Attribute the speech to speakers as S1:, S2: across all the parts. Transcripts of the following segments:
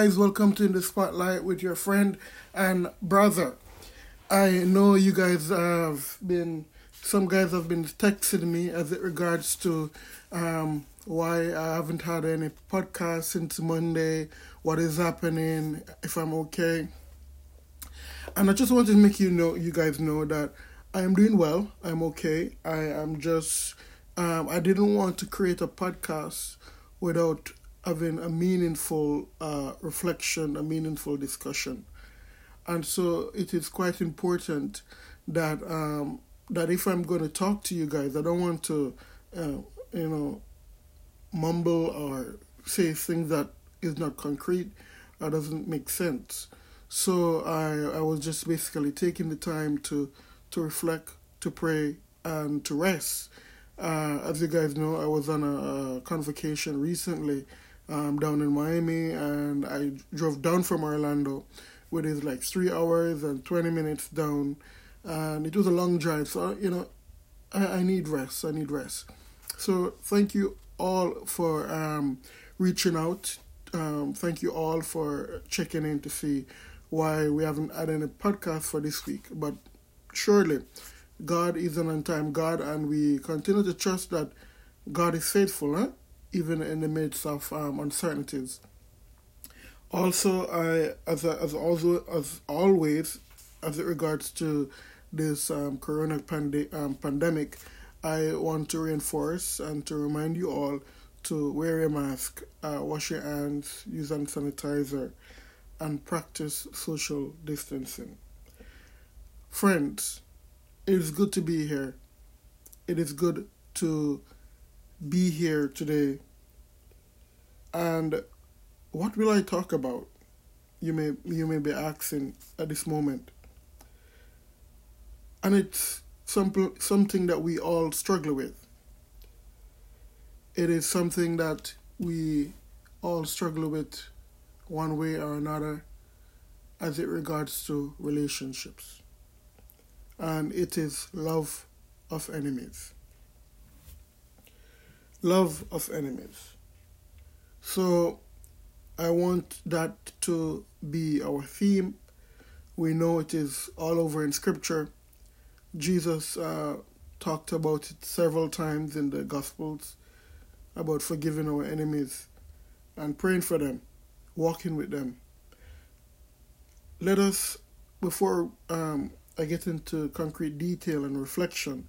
S1: Guys, welcome to In the Spotlight with your friend and brother. I know you guys have been, some guys have been texting me as it regards to um, why I haven't had any podcast since Monday, what is happening, if I'm okay. And I just wanted to make you know, you guys know that I am doing well. I'm okay. I am just, um, I didn't want to create a podcast without having a meaningful uh, reflection, a meaningful discussion. And so it is quite important that um, that if I'm going to talk to you guys, I don't want to, uh, you know, mumble or say things that is not concrete or doesn't make sense. So I I was just basically taking the time to to reflect, to pray, and to rest. Uh, as you guys know, I was on a, a convocation recently um, down in Miami, and I drove down from Orlando, which is like three hours and 20 minutes down, and it was a long drive. So, you know, I, I need rest. I need rest. So, thank you all for um, reaching out. Um, thank you all for checking in to see why we haven't had any podcast for this week. But surely, God is an on time God, and we continue to trust that God is faithful. Huh? Even in the midst of um, uncertainties. Also, I as as also as always, as it regards to this um, corona pande- um, pandemic, I want to reinforce and to remind you all to wear a mask, uh, wash your hands, use hand sanitizer, and practice social distancing. Friends, it is good to be here. It is good to be here today. And what will I talk about? You may you may be asking at this moment. And it's some, something that we all struggle with. It is something that we all struggle with one way or another as it regards to relationships. And it is love of enemies love of enemies. So I want that to be our theme. We know it is all over in Scripture. Jesus uh, talked about it several times in the Gospels about forgiving our enemies and praying for them, walking with them. Let us, before um, I get into concrete detail and reflection,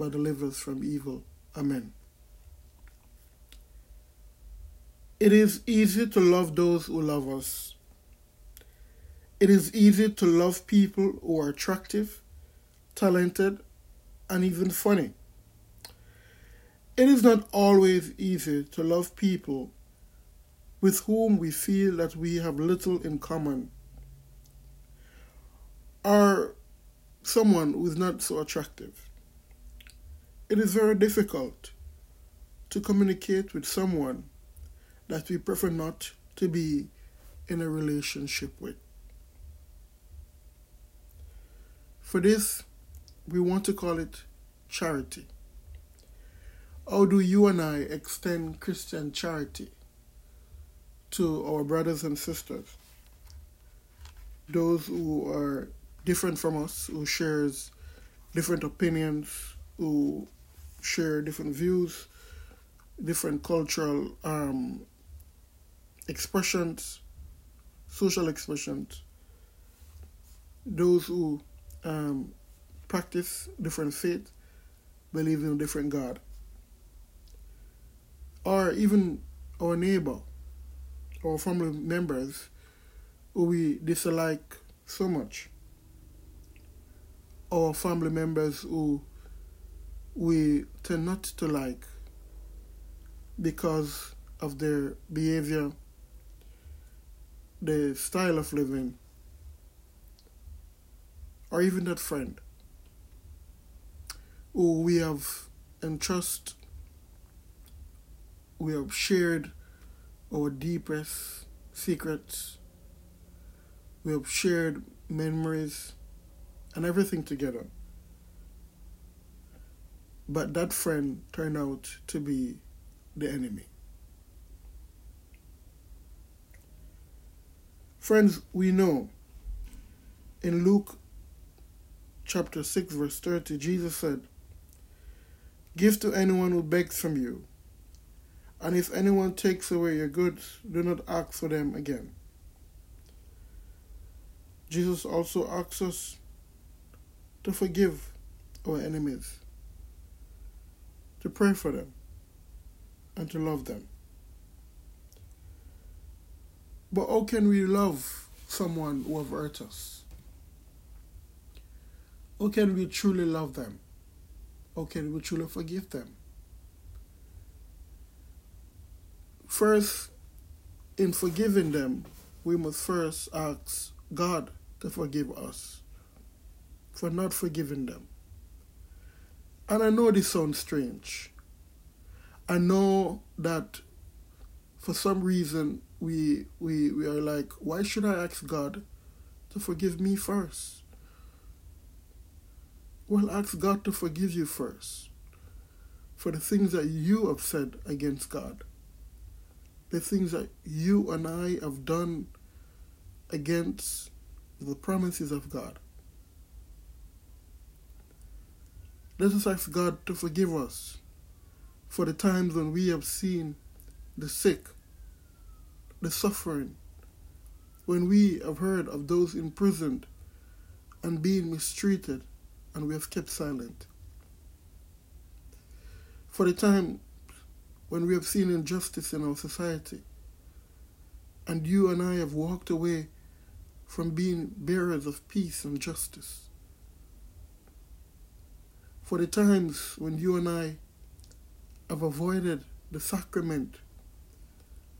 S1: but deliver us from evil. Amen. It is easy to love those who love us. It is easy to love people who are attractive, talented, and even funny. It is not always easy to love people with whom we feel that we have little in common, or someone who is not so attractive. It is very difficult to communicate with someone that we prefer not to be in a relationship with. For this, we want to call it charity. How do you and I extend Christian charity to our brothers and sisters? Those who are different from us, who shares different opinions, who share different views, different cultural um, expressions, social expressions. Those who um, practice different faith, believe in a different God, or even our neighbor, or family members who we dislike so much, our family members who we tend not to like because of their behavior, their style of living, or even that friend who we have entrust, we have shared our deepest secrets, we have shared memories and everything together. But that friend turned out to be the enemy. Friends, we know in Luke chapter 6, verse 30, Jesus said, Give to anyone who begs from you, and if anyone takes away your goods, do not ask for them again. Jesus also asks us to forgive our enemies, to pray for them, and to love them. But how can we love someone who have hurt us? How can we truly love them? How can we truly forgive them? First, in forgiving them, we must first ask God to forgive us for not forgiving them. And I know this sounds strange. I know that for some reason we we we are like, why should I ask God to forgive me first? Well, ask God to forgive you first for the things that you have said against God, the things that you and I have done against the promises of God. Let us ask God to forgive us for the times when we have seen the sick, the suffering, when we have heard of those imprisoned and being mistreated and we have kept silent. For the time when we have seen injustice in our society and you and I have walked away from being bearers of peace and justice. For the times when you and I have avoided the sacrament,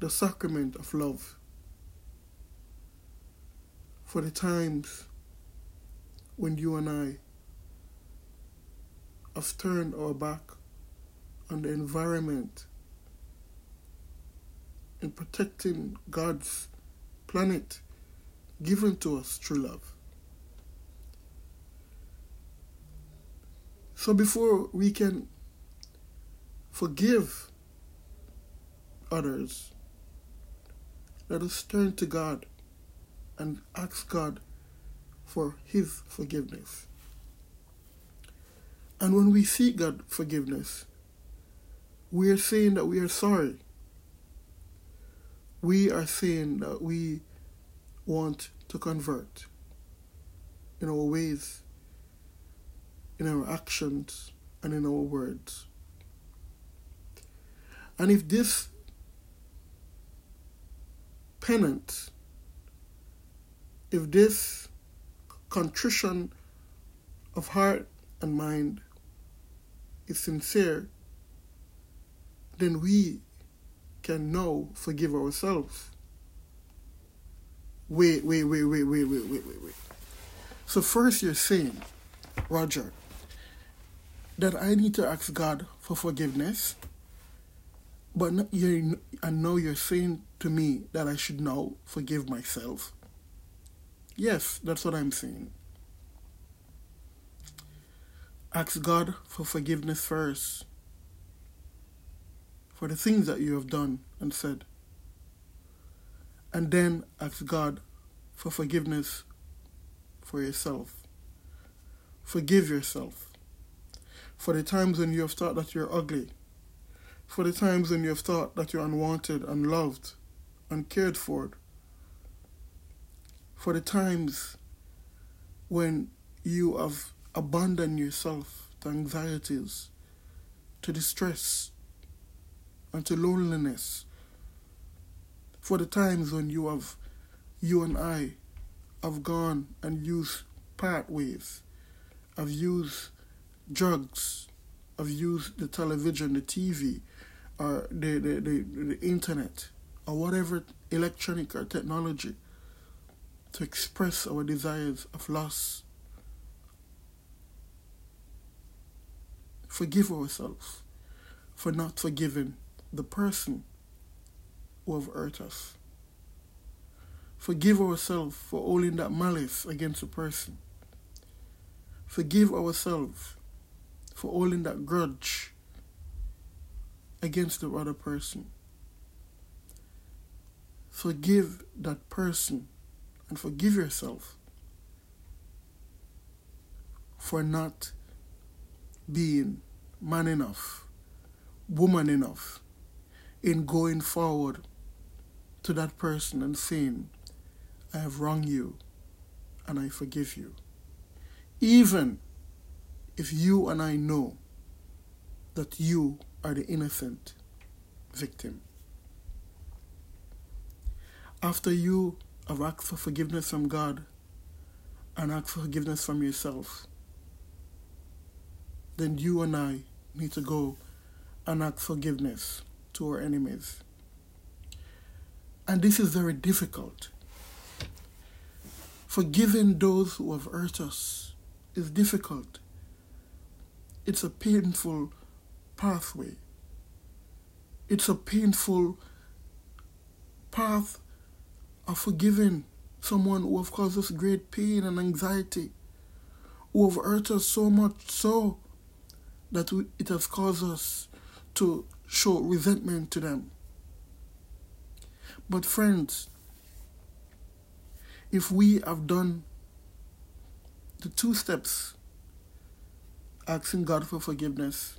S1: the sacrament of love. For the times when you and I have turned our back on the environment in protecting God's planet given to us through love. So before we can forgive others, let us turn to God and ask God for His forgiveness. And when we seek God forgiveness, we are saying that we are sorry. We are saying that we want to convert in our ways, in our actions, and in our words. And if this penance, if this contrition of heart and mind is sincere, then we can now forgive ourselves. Wait, wait, wait, wait, wait, wait, wait, wait, wait. So first you're saying, Roger, that I need to ask God for forgiveness, but you and now you're saying to me that I should now forgive myself. Yes, that's what I'm saying. Ask God for forgiveness first for the things that you have done and said and then ask God for forgiveness for yourself. Forgive yourself for the times when you have thought that you're ugly, for the times when you have thought that you're unwanted, unloved, uncared for, for the times when you have abandoned yourself to anxieties, to distress, and to loneliness. For the times when you have, you and I, have gone and used pathways, have used drugs, have used the television, the TV, or uh, the, the, the, the internet or whatever electronic or technology to express our desires of loss. Forgive ourselves for not forgiving the person who have hurt us. Forgive ourselves for holding that malice against a person. Forgive ourselves for holding that grudge against the other person. Forgive that person and forgive yourself for not being man enough, woman enough in going forward to that person and saying, I have wronged you and I forgive you. Even if you and I know that you are the innocent victim. After you have asked for forgiveness from God and asked for forgiveness from yourself, then you and I need to go and ask forgiveness to our enemies. And this is very difficult. Forgiving those who have hurt us is difficult. It's a painful pathway. It's a painful path of forgiving someone who have caused us great pain and anxiety, who have hurt us so much so that it has caused us to show resentment to them. But, friends, if we have done the two steps asking God for forgiveness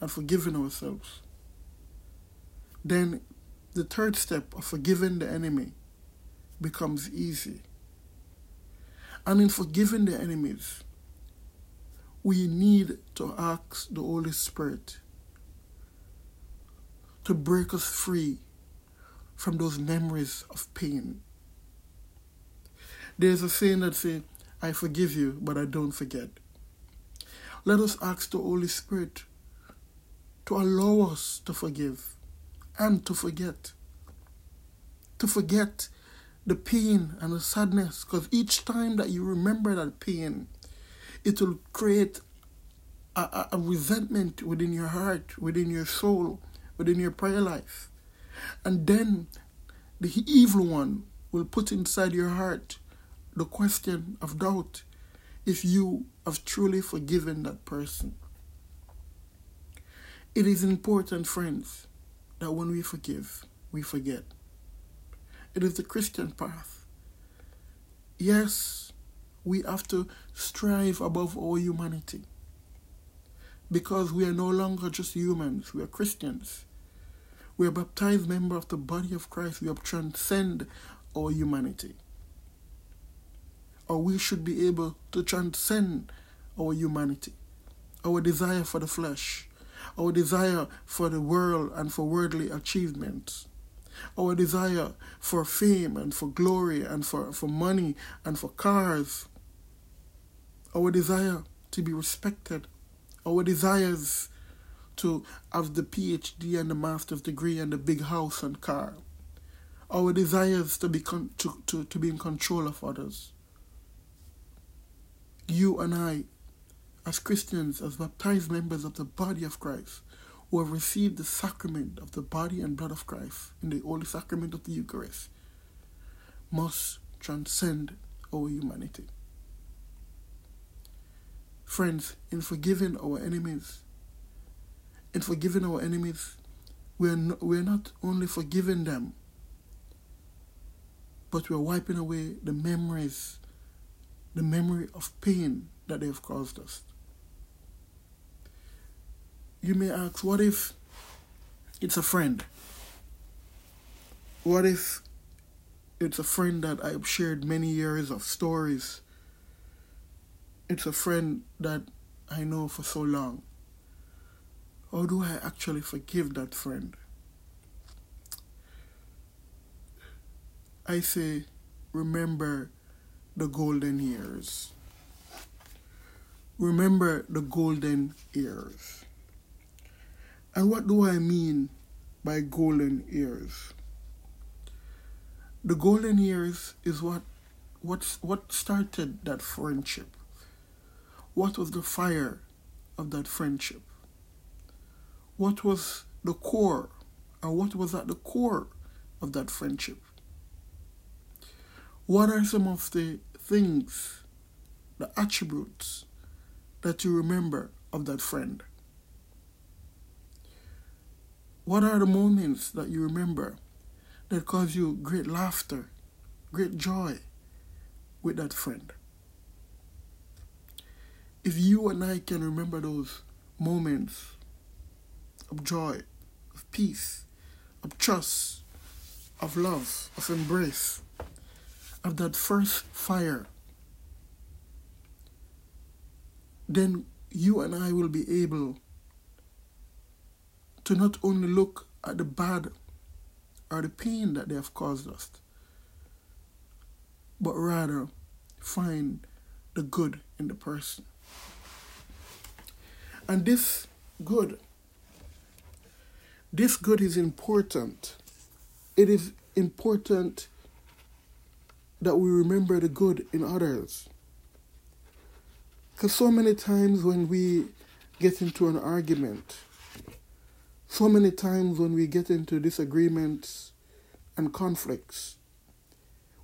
S1: and forgiving ourselves, then the third step of forgiving the enemy becomes easy. And in forgiving the enemies, we need to ask the Holy Spirit to break us free from those memories of pain. There's a saying that says, I forgive you, but I don't forget. Let us ask the Holy Spirit to allow us to forgive and to forget. To forget the pain and the sadness, because each time that you remember that pain, it will create a, a, a, resentment within your heart, within your soul, within your prayer life. And then the evil one will put inside your heart the question of doubt if you have truly forgiven that person. It is important, friends, that when we forgive, we forget. It is the Christian path. Yes, we have to strive above all humanity because we are no longer just humans, we are Christians. We are baptized members of the body of Christ. We have transcend our humanity. Or we should be able to transcend our humanity, our desire for the flesh, our desire for the world and for worldly achievements, our desire for fame and for glory and for, for money and for cars, our desire to be respected, our desires to have the PhD and the master's degree and the big house and car. Our desires to be con- to, to, to be in control of others. You and I, as Christians, as baptized members of the body of Christ, who have received the sacrament of the body and blood of Christ in the holy sacrament of the Eucharist, must transcend our humanity. Friends, in forgiving our enemies, in forgiving our enemies, we're not, we're not only forgiving them, but we're wiping away the memories, the memory of pain that they have caused us. You may ask, what if it's a friend? What if it's a friend that I've shared many years of stories? It's a friend that I know for so long. How do I actually forgive that friend? I say, remember the golden years. Remember the golden years. And what do I mean by golden years. The golden years is what what what started that friendship. What was the fire of that friendship? What was the core, or what was at the core of that friendship? What are some of the things, the attributes that you remember of that friend? What are the moments that you remember that cause you great laughter, great joy with that friend? If you and I can remember those moments of joy, of peace, of trust, of love, of embrace, of that first fire, then you and I will be able to not only look at the bad or the pain that they have caused us, but rather find the good in the person. And this good, this good is important. It is important that we remember the good in others. Because so many times when we get into an argument, so many times when we get into disagreements and conflicts,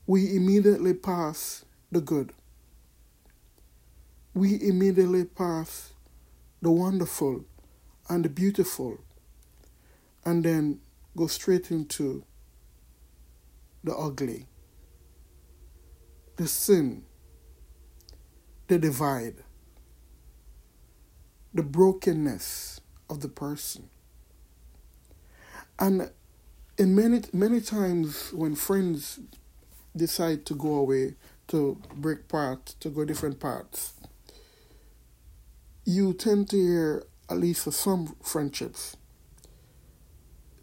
S1: we immediately pass the good. We immediately pass the wonderful and the beautiful and then go straight into the ugly the sin, the divide, the brokenness of the person. And in many many times when friends decide to go away, to break part, to go different paths, you tend to hear, at least some friendships,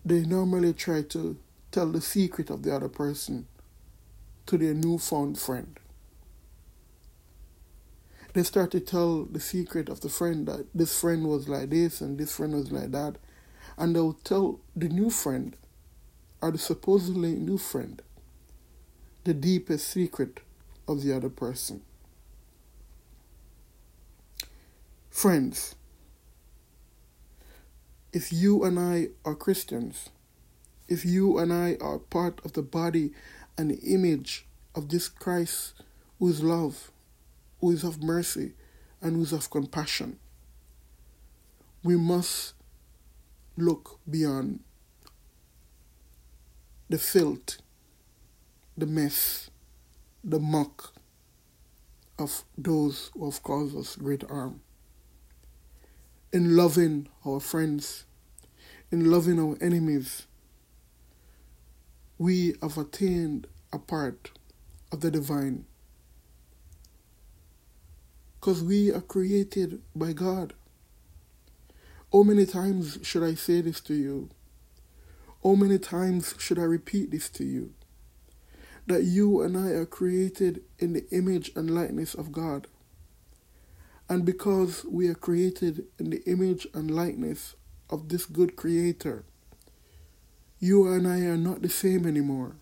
S1: they normally try to tell the secret of the other person to their newfound friend. They start to tell the secret of the friend that this friend was like this and this friend was like that. And they'll tell the new friend, or the supposedly new friend, the deepest secret of the other person. Friends, if you and I are Christians, if you and I are part of the body an image of this Christ who is love, who is of mercy, and who is of compassion. We must look beyond the filth, the mess, the muck of those who have caused us great harm. In loving our friends, in loving our enemies, we have attained a part of the divine. Because we are created by God. How many times should I say this to you? How many times should I repeat this to you? That you and I are created in the image and likeness of God. And because we are created in the image and likeness of this good Creator, you and I are not the same anymore.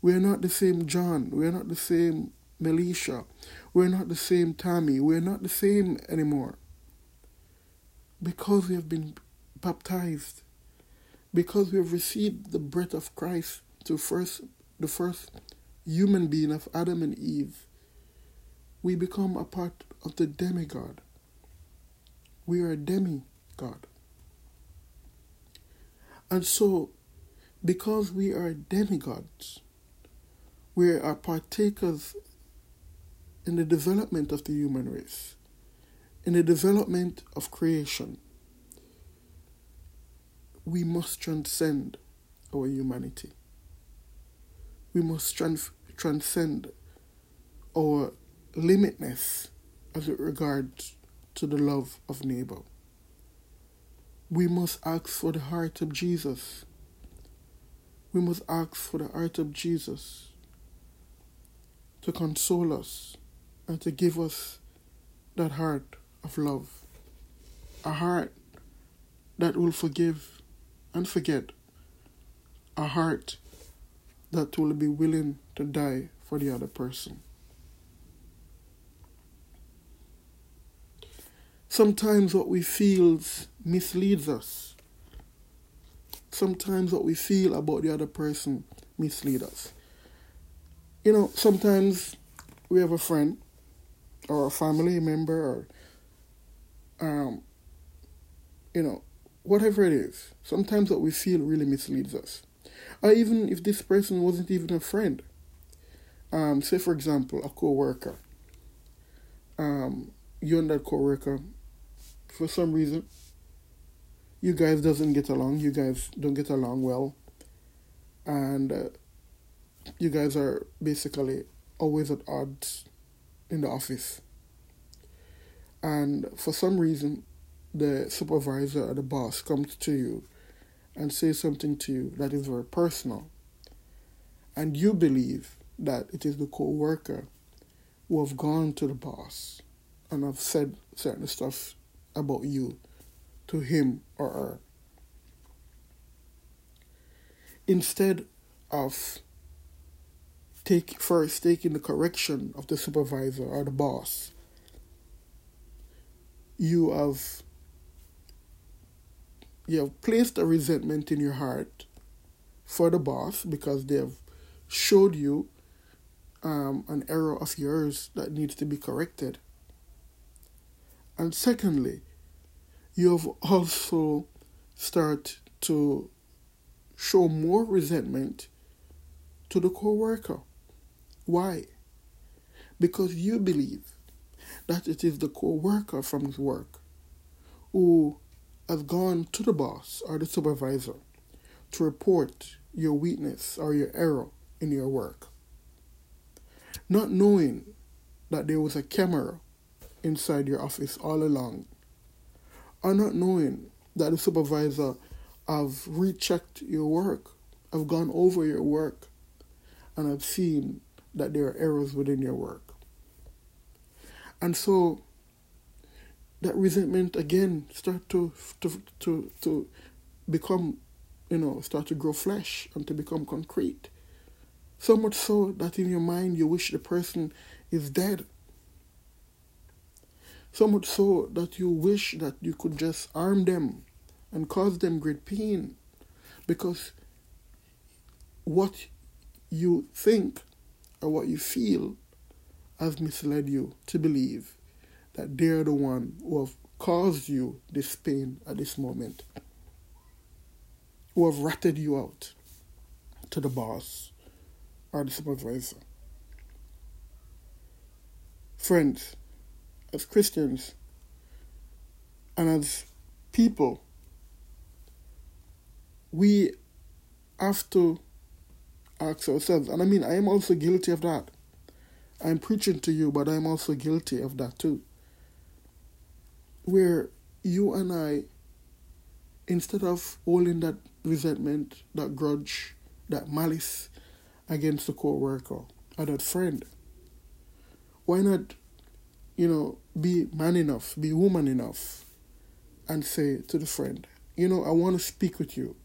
S1: We are not the same John. We are not the same Melisha. We're not the same Tammy. We're not the same anymore. Because we have been baptized, because we have received the breath of Christ to first the first human being of Adam and Eve, we become a part of the demigod. We are a demigod. And so, because we are demigods, we are partakers in the development of the human race, in the development of creation. We must transcend our humanity. We must trans- transcend our limitness as it regards to the love of neighbor we must ask for the heart of Jesus. We must ask for the heart of Jesus to console us and to give us that heart of love. A heart that will forgive, and forget a heart that will be willing to die for the other person. Sometimes what we feel misleads us. Sometimes what we feel about the other person misleads us. You know, sometimes we have a friend or a family member or um, you know, whatever it is. Sometimes what we feel really misleads us. Or even if this person wasn't even a friend. Um, say for example, a co-worker. Um, you and that co-worker, for some reason, you guys doesn't get along. You guys don't get along well, and uh, you guys are basically always at odds in the office. And for some reason, the supervisor or the boss comes to you and says something to you that is very personal, and you believe that it is the co-worker who have gone to the boss and have said certain stuff about you to him or her. Instead of take first taking the correction of the supervisor or the boss, you have you have placed a resentment in your heart for the boss because they have showed you um, an error of yours that needs to be corrected. And secondly, you have also started to show more resentment to the co-worker. Why? Because you believe that it is the co-worker from his work who has gone to the boss or the supervisor to report your weakness or your error in your work. Not knowing that there was a camera inside your office all along, or not knowing that the supervisor have rechecked your work, have gone over your work, and have seen that there are errors within your work. And so that resentment again start to to to to become you know start to grow flesh and to become concrete so much so that in your mind you wish the person is dead so much so that you wish that you could just arm them and cause them great pain because what you think or what you feel has misled you to believe that they're the one who have caused you this pain at this moment, who have ratted you out to the boss or the supervisor. Friends, as Christians and as people, we have to ask ourselves, and I mean, I am also guilty of that. I'm preaching to you, but I'm also guilty of that too where you and I, instead of holding that resentment, that grudge, that malice against the co-worker or that friend, why not, you know, be man enough, be woman enough, and say to the friend, you know, I want to speak with you.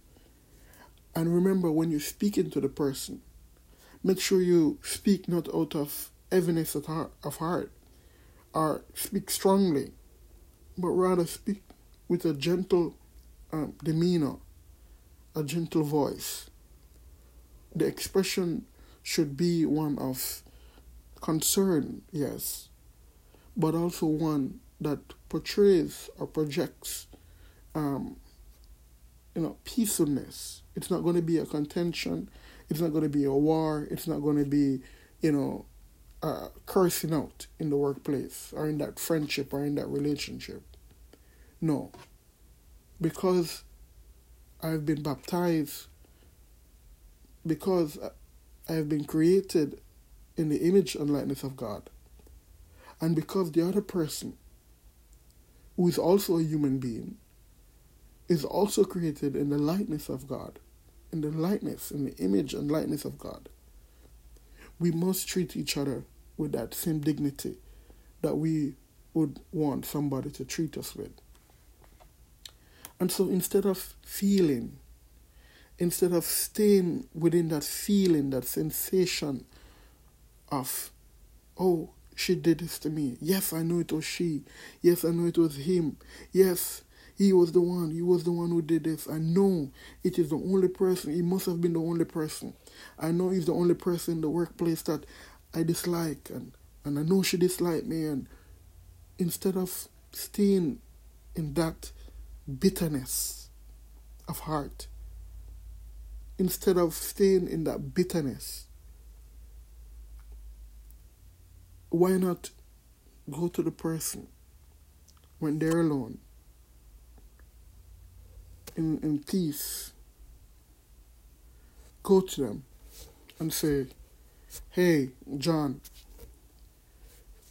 S1: And remember, when you're speaking to the person, make sure you speak not out of heaviness of heart, or speak strongly but rather speak with a gentle um, demeanor, a gentle voice. The expression should be one of concern, yes, but also one that portrays or projects, um, you know, peacefulness. It's not going to be a contention. It's not going to be a war. It's not going to be, you know, uh, cursing out in the workplace or in that friendship or in that relationship. No. Because I've been baptized, because I have been created in the image and likeness of God, and because the other person, who is also a human being, is also created in the likeness of God, in the likeness, in the image and likeness of God, we must treat each other with that same dignity that we would want somebody to treat us with. And so instead of feeling instead of staying within that feeling, that sensation of, oh, she did this to me. Yes, I know it was she. Yes, I know it was him. Yes, he was the one. He was the one who did this. I know it is the only person. He must have been the only person. I know he's the only person in the workplace that I dislike, and, and I know she disliked me. And instead of staying in that bitterness of heart, instead of staying in that bitterness, why not go to the person when they're alone in, in peace? Go to them and say, Hey, John,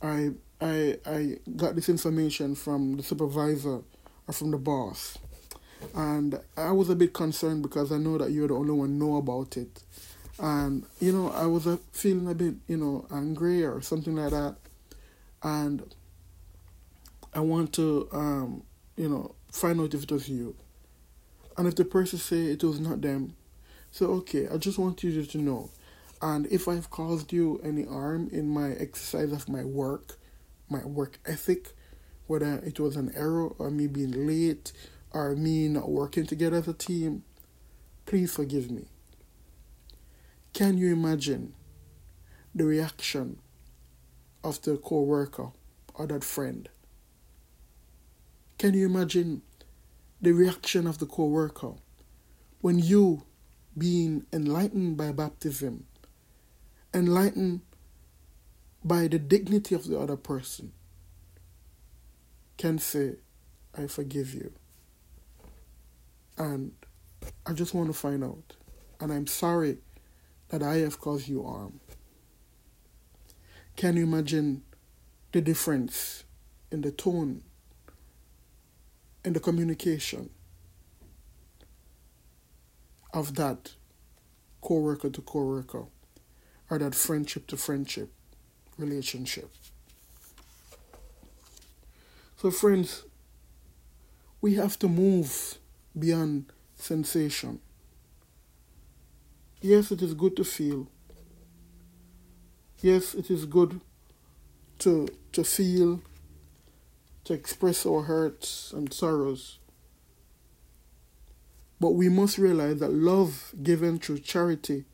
S1: I I I got this information from the supervisor or from the boss. And I was a bit concerned because I know that you're the only one know about it. And, you know, I was uh, feeling a bit, you know, angry or something like that. And I want to, um, you know, find out if it was you. And if the person say it was not them, so okay, I just want you to know. And if I've caused you any harm in my exercise of my work, my work ethic, whether it was an error or me being late or me not working together as a team, please forgive me. Can you imagine the reaction of the co worker or that friend? Can you imagine the reaction of the co worker when you, being enlightened by baptism, enlightened by the dignity of the other person, can say, I forgive you. And I just want to find out. And I'm sorry that I have caused you harm. Can you imagine the difference in the tone, in the communication of that co worker to co worker or that friendship to friendship relationship? So, friends, we have to move beyond sensation. Yes, it is good to feel. Yes, it is good to to feel, to express our hurts and sorrows. But we must realize that love given through charity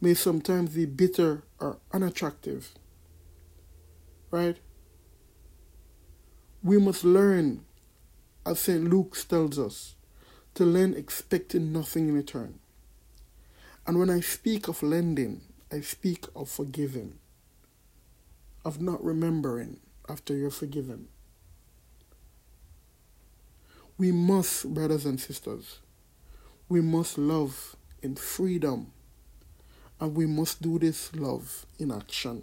S1: may sometimes be bitter or unattractive. Right? We must learn, as St. Luke tells us, to lend expecting nothing in return. And when I speak of lending, I speak of forgiving, of not remembering after you're forgiven. We must, brothers and sisters, we must love in freedom, and we must do this love in action.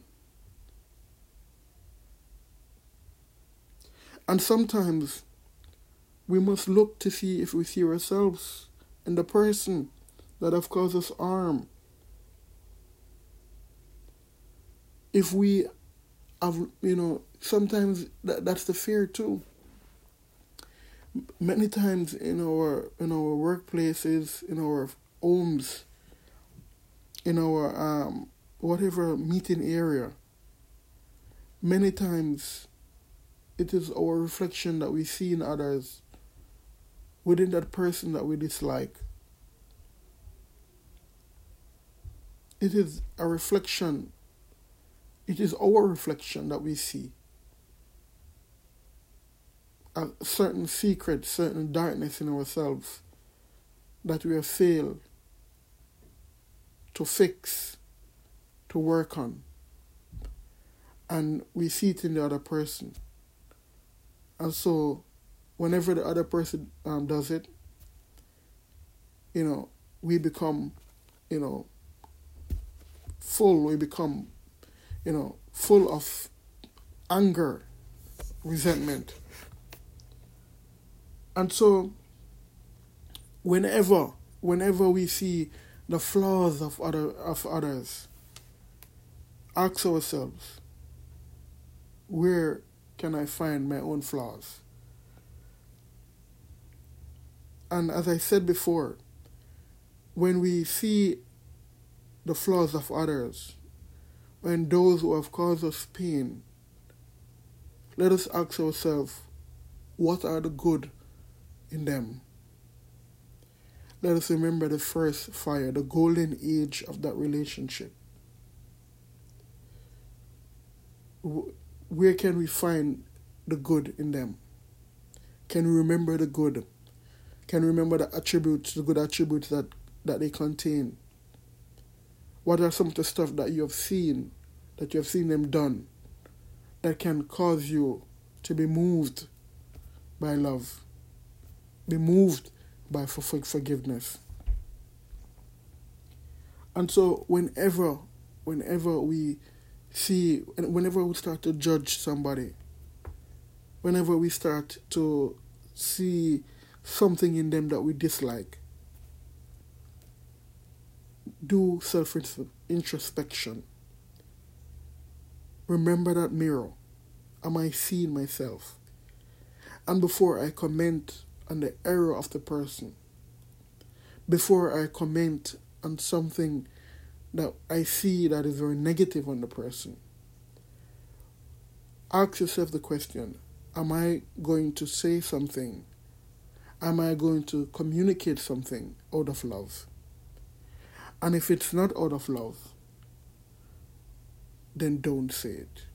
S1: And sometimes we must look to see if we see ourselves in the person that have caused us harm. If we have, you know, sometimes that, that's the fear too. Many times in our in our workplaces, in our homes, in our um, whatever meeting area, many times it is our reflection that we see in others within that person that we dislike. It is a reflection, it is our reflection that we see. A certain secret, certain darkness in ourselves that we have failed to fix, to work on. And we see it in the other person. And so, whenever the other person um, does it, you know, we become, you know, full, we become, you know, full of anger, resentment. And so, whenever, whenever we see the flaws of other of others, ask ourselves, where can I find my own flaws? And as I said before, when we see the flaws of others, when those who have caused us pain, let us ask ourselves, what are the good in them? Let us remember the first fire, the golden age of that relationship. Where can we find the good in them? Can we remember the good? Can we remember the attributes, the good attributes that, that they contain? What are some of the stuff that you have seen, that you have seen them done, that can cause you to be moved by love, be moved by forgiveness? And so, whenever, whenever we see, whenever we start to judge somebody, whenever we start to see something in them that we dislike, do self introspection. Remember that mirror. Am I seeing myself? And before I comment on the error of the person, before I comment on something that I see that is very negative on the person, ask yourself the question Am I going to say something? Am I going to communicate something out of love? And if it's not out of love, then don't say it.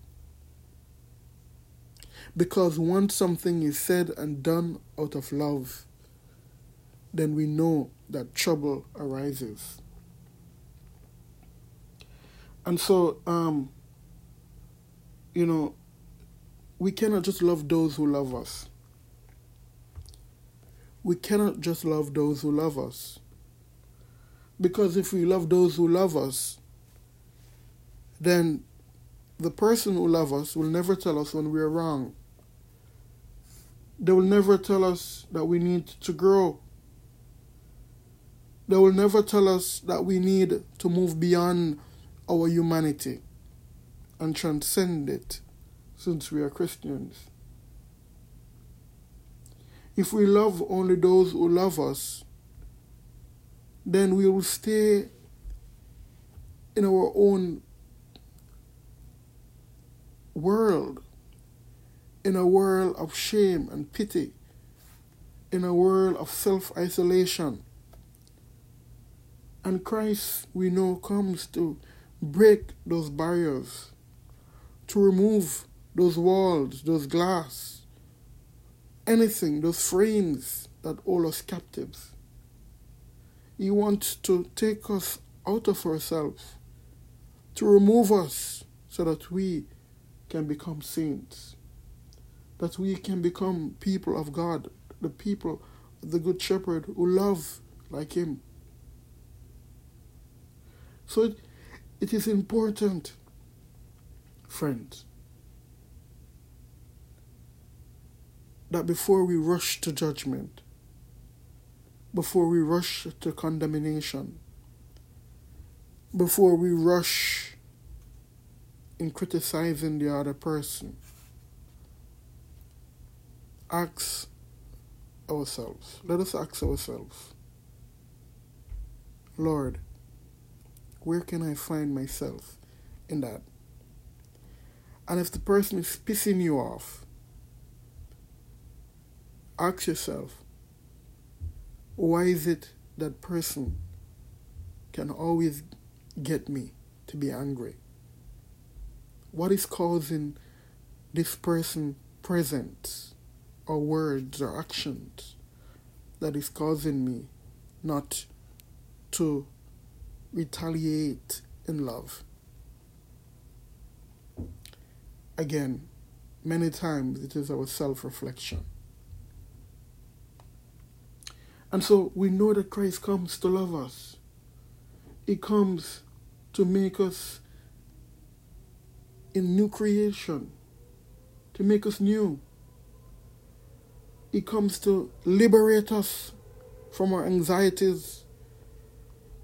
S1: Because once something is said and done out of love, then we know that trouble arises. And so, um, you know, we cannot just love those who love us. We cannot just love those who love us. Because if we love those who love us, then the person who loves us will never tell us when we are wrong. They will never tell us that we need to grow. They will never tell us that we need to move beyond our humanity and transcend it since we are Christians. If we love only those who love us, then we will stay in our own world, in a world of shame and pity, in a world of self isolation. And Christ, we know, comes to break those barriers, to remove those walls, those glass, anything, those frames that hold us captives. He wants to take us out of ourselves, to remove us so that we can become saints, that we can become people of God, the people, the Good Shepherd who love like Him. So it, it is important, friends, that before we rush to judgment, before we rush to condemnation, before we rush in criticizing the other person, ask ourselves, let us ask ourselves, Lord, where can I find myself in that? And if the person is pissing you off, ask yourself, why is it that person can always get me to be angry? What is causing this person presence or words or actions that is causing me not to retaliate in love? Again, many times it is our self reflection. And so we know that Christ comes to love us. He comes to make us in new creation, to make us new. He comes to liberate us from our anxieties.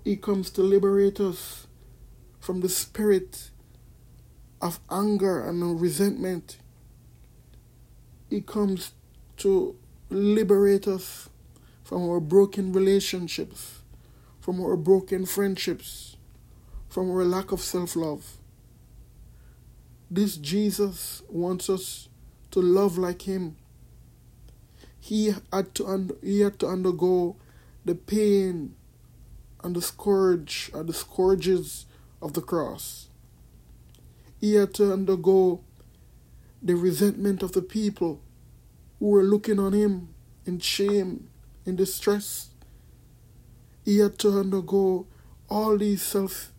S1: He comes to liberate us from the spirit of anger and resentment. He comes to liberate us from our broken relationships from our broken friendships, from our lack of self love. This Jesus wants us to love like Him. He had to, he had to undergo the pain and the scourge and the scourges of the cross. He had to undergo the resentment of the people who were looking on him in shame, in distress. He had to undergo all these self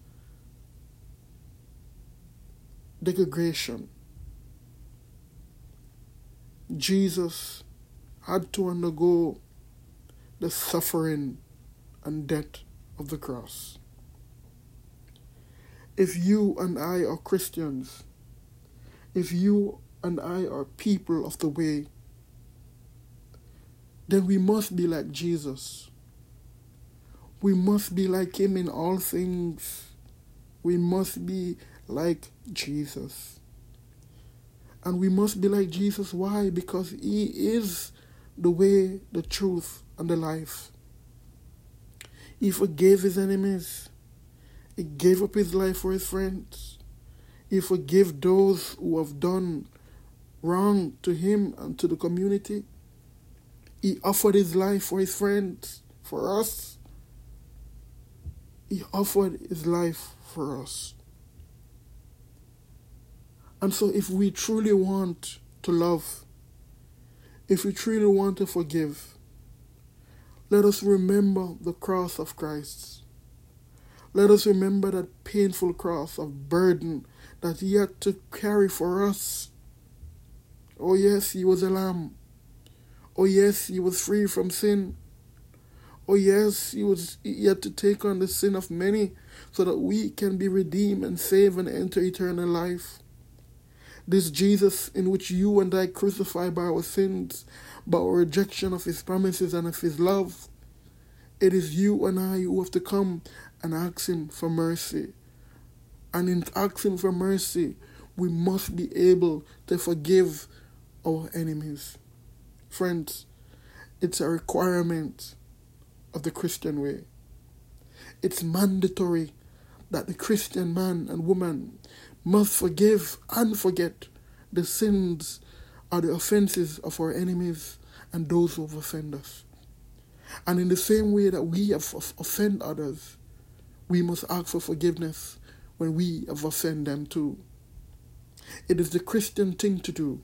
S1: degradation. Jesus had to undergo the suffering and death of the cross. If you and I are Christians, if you and I are people of the way, then we must be like Jesus. We must be like Him in all things. We must be like Jesus. And we must be like Jesus. Why? Because He is the way, the truth, and the life. He forgave His enemies. He gave up His life for His friends. He forgave those who have done wrong to Him and to the community. He offered his life for his friends, for us. He offered his life for us. And so, if we truly want to love, if we truly want to forgive, let us remember the cross of Christ. Let us remember that painful cross of burden that he had to carry for us. Oh, yes, he was a lamb. Oh, yes, he was free from sin. Oh, yes, he, was, had to take on the sin of many so that we can be redeemed and saved and enter eternal life. This Jesus, in which you and I crucified by our sins, by our rejection of his promises and of his love, it is you and I who have to come and ask him for mercy. And in asking for mercy, we must be able to forgive our enemies. Friends, it's a requirement of the Christian way. It's mandatory that the Christian man and woman must forgive and forget the sins or the offenses of our enemies and those who have offended us. And in the same way that we have offended others, we must ask for forgiveness when we have offended them too. It is the Christian thing to do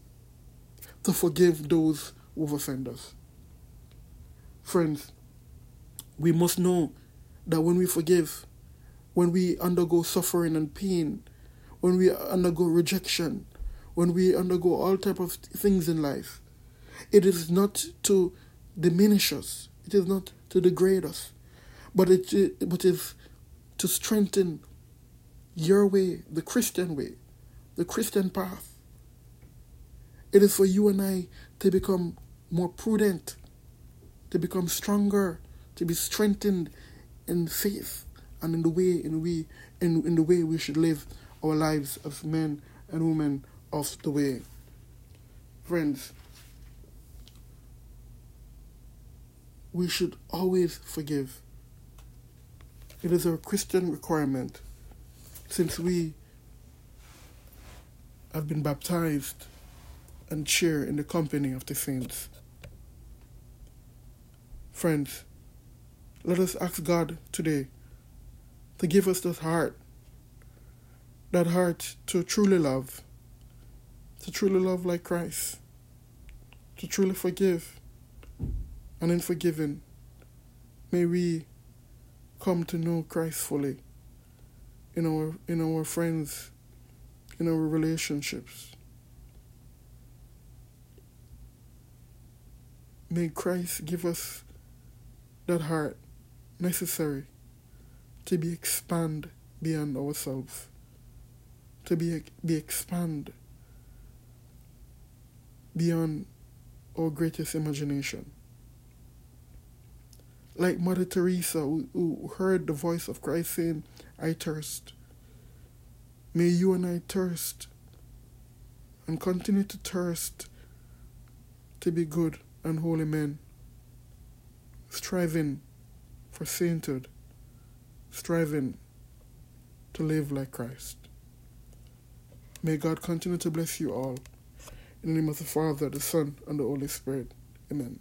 S1: to forgive those us. Friends, we must know that when we forgive, when we undergo suffering and pain, when we undergo rejection, when we undergo all type of things in life, it is not to diminish us. It is not to degrade us, but it but is to strengthen your way, the Christian way, the Christian path. It is for you and I to become more prudent, to become stronger, to be strengthened in faith and in the way in we in, in the way we should live our lives as men and women of the way. Friends, we should always forgive. It is a Christian requirement since we have been baptized and share in the company of the saints. Friends, let us ask God today to give us that heart, that heart to truly love, to truly love like Christ, to truly forgive, and in forgiving, may we come to know Christ fully in our in our friends, in our relationships. May Christ give us that heart necessary to be expand beyond ourselves, to be be expand beyond our greatest imagination. Like Mother Teresa, who, who heard the voice of Christ saying, I thirst. May you and I thirst and continue to thirst to be good and holy men, striving for sainthood striving to live like Christ. May God continue to bless you all. In the name of the Father, the Son, and the Holy Spirit. Amen.